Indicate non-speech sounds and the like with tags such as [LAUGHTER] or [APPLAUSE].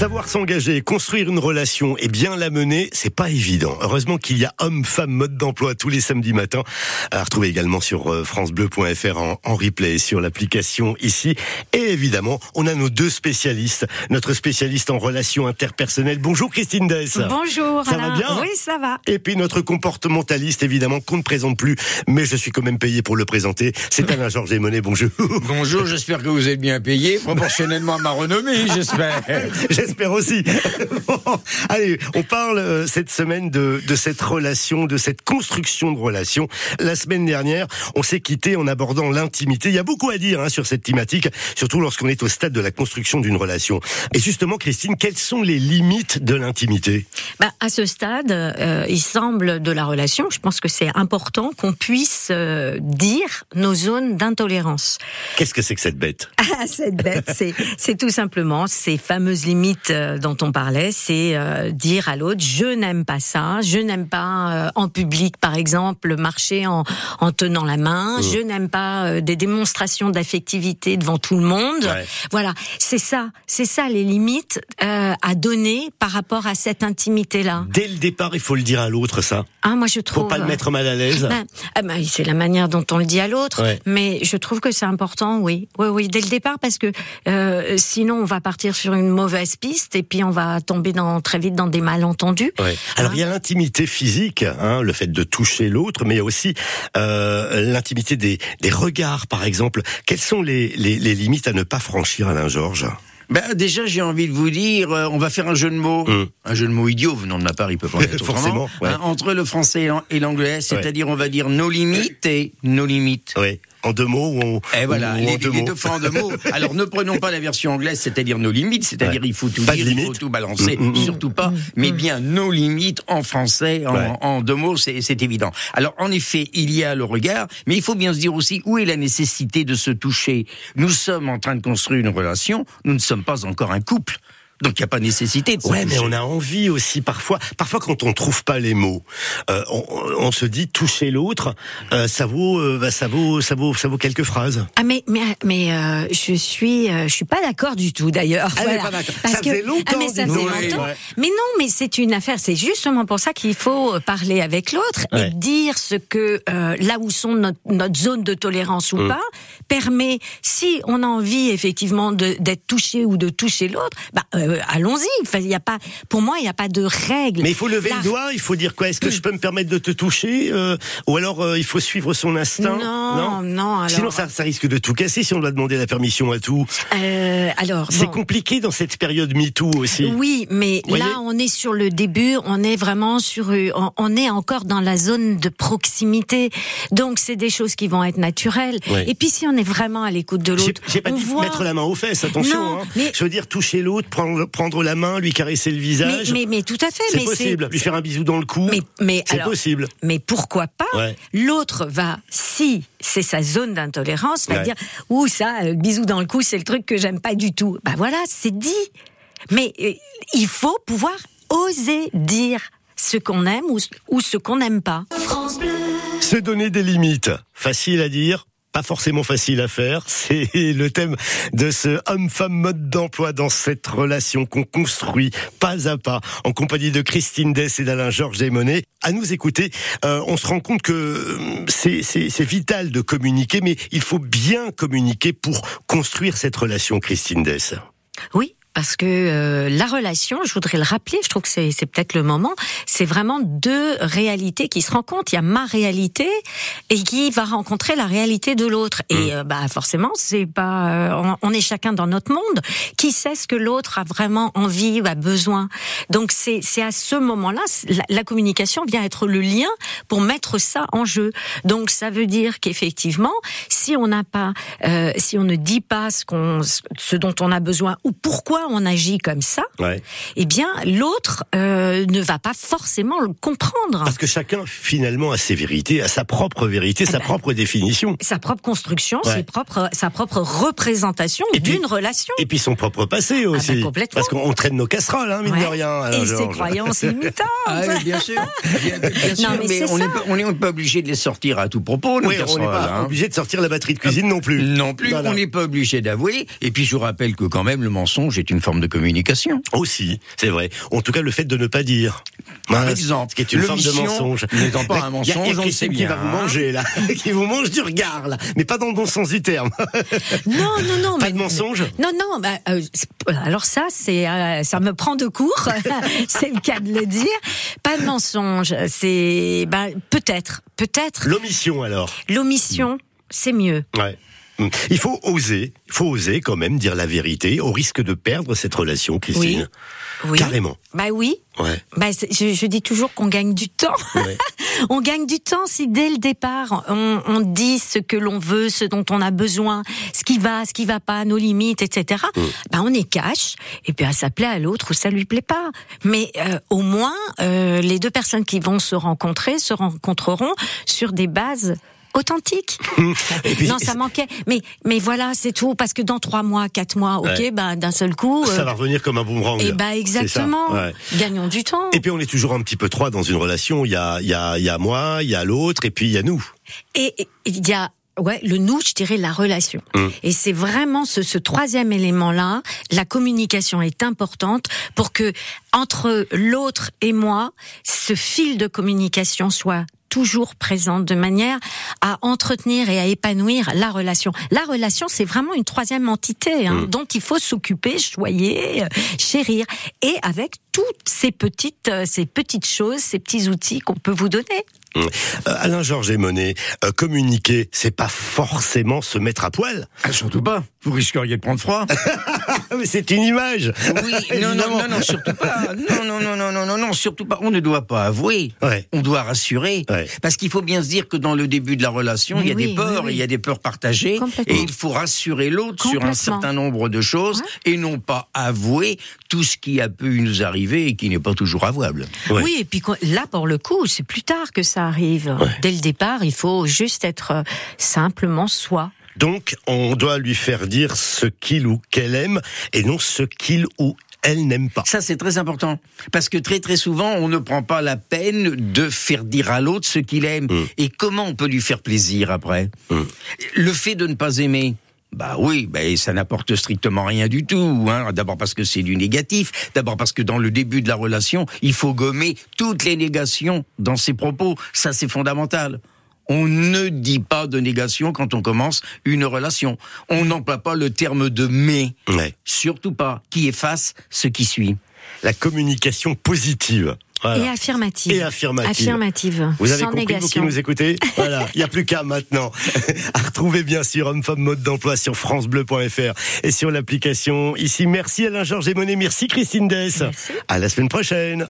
Savoir s'engager, construire une relation et bien la mener, c'est pas évident. Heureusement qu'il y a homme-femme mode d'emploi tous les samedis matins. À retrouver également sur euh, francebleu.fr en, en replay sur l'application ici. Et évidemment, on a nos deux spécialistes. Notre spécialiste en relations interpersonnelles. Bonjour Christine Dess. Bonjour. Ça Alain. va bien? Oui, ça va. Et puis notre comportementaliste, évidemment, qu'on ne présente plus, mais je suis quand même payé pour le présenter. C'est Alain [LAUGHS] Georges Monet. Bonjour. Bonjour, j'espère que vous êtes bien payé, proportionnellement à ma renommée, j'espère. [LAUGHS] J'espère aussi. [LAUGHS] Bon, allez, on parle euh, cette semaine de, de cette relation, de cette construction de relation. La semaine dernière, on s'est quitté en abordant l'intimité. Il y a beaucoup à dire hein, sur cette thématique, surtout lorsqu'on est au stade de la construction d'une relation. Et justement, Christine, quelles sont les limites de l'intimité? Bah, à ce stade, euh, il semble de la relation, je pense que c'est important qu'on puisse euh, dire nos zones d'intolérance. Qu'est-ce que c'est que cette bête? [LAUGHS] Ah, cette bête, c'est, c'est tout simplement ces fameuses limites euh, dont on parlait, c'est euh, dire à l'autre je n'aime pas ça, je n'aime pas euh, en public par exemple marcher en, en tenant la main, Mmh. je n'aime pas des démonstrations d'affectivité devant tout le monde. Ouais. Voilà, c'est ça, c'est ça les limites euh, à donner par rapport à cette intimité là. Dès le départ, il faut le dire à l'autre, ça. Ah, moi je trouve. Faut pas le mettre mal à l'aise. Ben, ah ben, c'est la manière dont on le dit à l'autre, Ouais. mais je trouve que c'est important, oui, oui, oui, dès le départ, parce que euh, sinon on va partir sur une mauvaise piste et puis on va tomber dans, très vite dans des malentendus. Ouais. Alors Hein il y a l'intimité physique, hein, le fait de toucher l'autre, mais il y a aussi euh, l'intimité des, des regards, par exemple. Quelles sont les, les, les limites à ne pas franchir, Alain Georges? Ben, déjà, j'ai envie de vous dire, euh, on va faire un jeu de mots. Hum. Un jeu de mots idiot, venant de ma part, il peut pas [LAUGHS] être Forcément, ouais. Hein, entre le français et l'an- et l'anglais, c'est-à-dire, on va dire nos limites et nos limites. Oui. En deux mots ou en, Et voilà, ou en deux les mots deux fois en deux mots. [LAUGHS] Alors ne prenons pas la version anglaise, c'est-à-dire nos limites, c'est-à-dire Ouais. il faut tout Pas dire, il faut tout balancer, Mm, mm, mm. surtout pas, mais bien nos limites en français, en, Ouais. en deux mots, c'est c'est évident. Alors en effet, il y a le regard, mais il faut bien se dire aussi où est la nécessité de se toucher. Nous sommes en train de construire une relation, nous ne sommes pas encore un couple. Donc il n'y a pas nécessité de Ouais, mais on a envie aussi parfois. Parfois, quand on trouve pas les mots, euh, on, on se dit toucher l'autre, euh, ça vaut, euh, bah, ça vaut, ça vaut, ça vaut quelques phrases. Ah mais mais mais euh, je suis euh, je suis pas d'accord du tout d'ailleurs. Elle est pas d'accord. Ça faisait longtemps, Ah, mais ça faisait longtemps. ouais. Mais non, mais c'est une affaire. C'est justement pour ça qu'il faut parler avec l'autre Ouais. et dire ce que euh, là où sont notre, notre zone de tolérance ou Hum. pas permet. Si on a envie effectivement d'être touché ou de toucher l'autre, bah euh, allons-y. Enfin, il y a pas. Pour moi, il n'y a pas de règle. Mais il faut lever La- le doigt, il faut dire quoi? Est-ce que je peux me permettre de te toucher euh, Ou alors euh, il faut suivre son instinct? Non, non, alors- Sinon ça, ça risque de tout casser si on doit demander la permission à tout. Alors C'est bon. compliqué dans cette période MeToo aussi. Oui, mais là, on est sur le début, on est vraiment sur, on- on est encore dans la zone de proximité. Donc, c'est des choses qui vont être naturelles. Et puis, si on est vraiment à l'écoute de l'autre, j'ai pas on dit voit. mettre la main aux fesses, attention. Non, hein. mais- Je veux dire toucher l'autre, prendre, prendre la main, lui caresser le visage. mais, mais tout à fait. c'est possible. Lui faire un bisou dans le cou. Mais, mais c'est possible. Mais pourquoi pas Ouais. L'autre va, si c'est sa zone d'intolérance, va Ouais. dire ouh ça, euh, bisou dans le cou, c'est le truc que j'aime pas du tout. Bah voilà, c'est dit. Mais euh, il faut pouvoir oser dire ce qu'on aime ou, ou ce qu'on n'aime pas. Se donner des limites. Facile à dire. Pas forcément facile à faire. [LAUGHS] C'est le thème de ce homme-femme mode d'emploi dans cette relation qu'on construit pas à pas en compagnie de Christine Dess et d'Alain Georges Desmonet. À nous écouter, euh, on se rend compte que euh, c'est- vital de communiquer, mais il faut bien communiquer pour construire cette relation, Christine Dess. Oui. Parce que euh, la relation, je voudrais le rappeler, je trouve que c'est c'est peut-être le moment, c'est vraiment deux réalités qui se rencontrent. Il y a ma réalité et qui va rencontrer la réalité de l'autre. Et euh, bah forcément, c'est pas, euh, on, on est chacun dans notre monde. Qui sait ce que l'autre a vraiment envie ou a besoin? Donc c'est c'est à ce moment-là, la, la communication vient être le lien pour mettre ça en jeu. Donc ça veut dire qu'effectivement, si on n'a pas, euh, si on ne dit pas ce qu'on, ce dont on a besoin ou pourquoi on agit comme ça, Ouais. eh bien l'autre euh, ne va pas forcément le comprendre. Parce que chacun, finalement, a ses vérités, a sa propre vérité, sa ben, propre définition. Sa propre construction, Ouais. ses propres, sa propre représentation d'une relation. Et puis son propre passé aussi. bah, complètement. Parce qu'on traîne nos casseroles, hein, mine de rien. Et ses croyances limitantes. [LAUGHS] Ah oui, bien sûr, bien, bien sûr, mais on n'est pas, on n'est pas obligé de les sortir à tout propos. Oui, on n'est pas hein. obligé de sortir la batterie de cuisine non plus. Non plus, Voilà. on n'est pas obligé d'avouer. Et puis je vous rappelle que quand même le mensonge est une forme de communication. Aussi, c'est vrai. En tout cas, le fait de ne pas dire. Par exemple, ce qui est une forme de mensonge. N'étant pas un Il y a- mensonge, il y a on le sait qui va vous hein. manger là, [LAUGHS] qui vous mange du regard là, mais pas dans le bon sens du terme. Non, non, non. Pas mais- de mensonge Non, non. Bah, euh, c'est- alors ça, c'est, euh, ça me prend de court. [LAUGHS] c'est le cas de le dire. Pas de mensonge. C'est, bah, peut-être, peut-être. L'omission alors. L'omission, c'est mieux. Ouais. Il faut oser, il faut oser quand même dire la vérité au risque de perdre cette relation, Christine. Oui. Carrément. Bah oui. Ouais. Bah, je, je dis toujours qu'on gagne du temps. Ouais. [LAUGHS] on gagne du temps si dès le départ on, on dit ce que l'on veut, ce dont on a besoin, ce qui va, ce qui va pas, nos limites, etc. Mm. Bah on est cash et puis ça plaît à l'autre ou ça lui plaît pas. Mais euh, au moins euh, les deux personnes qui vont se rencontrer se rencontreront sur des bases [LAUGHS] puis, non, ça manquait. Mais mais voilà, c'est tout parce que dans trois mois, quatre mois, ok, Ouais. bah d'un seul coup. ça euh, va revenir comme un boomerang. et bah C'est ça, exactement. ouais. Gagnons du temps. Et puis on est toujours un petit peu trois dans une relation. Il y a, il y a, il y a moi, il y a l'autre, et puis il y a nous. Et et il y a ouais le nous, je dirais la relation. Mm. Et c'est vraiment ce, ce troisième élément-là. La communication est importante pour que entre l'autre et moi, ce fil de communication soit toujours présent de manière à entretenir et à épanouir la relation. La relation, c'est vraiment une troisième entité hein, dont il faut s'occuper, choyer, euh, chérir, et avec toutes ces petites, euh, ces petites choses, ces petits outils qu'on peut vous donner. Euh, Alain Georges et Monet, euh, communiquer, c'est pas forcément se mettre à poil. Ah, surtout pas. Vous risqueriez de prendre froid. [LAUGHS] Mais c'est une image. Oui, non, non, non, non, surtout pas. Non, non, non, non, non, non, non, surtout pas. On ne doit pas avouer. Ouais. On doit rassurer. Ouais. Parce qu'il faut bien se dire que dans le début de la relation, Mais il y a oui, des peurs, oui, il y a des peurs partagées. Complètement. Et il faut rassurer l'autre sur un certain nombre de choses et non pas avouer tout ce qui a pu nous arriver et qui n'est pas toujours avouable. Ouais. Oui, et puis là, pour le coup, c'est plus tard que ça arrive. Dès le départ, il faut juste être euh, simplement soi. Donc, on doit lui faire dire ce qu'il ou qu'elle aime et non ce qu'il ou elle n'aime pas. Ça, c'est très important. Parce que très très souvent, on ne prend pas la peine de faire dire à l'autre ce qu'il aime. Mm. Et comment on peut lui faire plaisir après Le fait de ne pas aimer. Bah oui, bah, ça n'apporte strictement rien du tout. Hein. D'abord parce que c'est du négatif. D'abord parce que dans le début de la relation, il faut gommer toutes les négations dans ses propos. Ça, c'est fondamental. On ne dit pas de négation quand on commence une relation. On n'emploie pas le terme de mais. Ouais. Surtout pas. Qui efface ce qui suit. La communication positive. Voilà. Et affirmative. Et affirmative. Affirmative. Vous avez sans compris, vous qui négation. nous écoutez [LAUGHS] Voilà, il n'y a plus qu'à maintenant. [LAUGHS] à retrouver bien sûr Homme-Femme Mode d'Emploi sur francebleu.fr et sur l'application. Ici, merci Alain Georges et Monet, merci Christine Dess. Merci. À la semaine prochaine.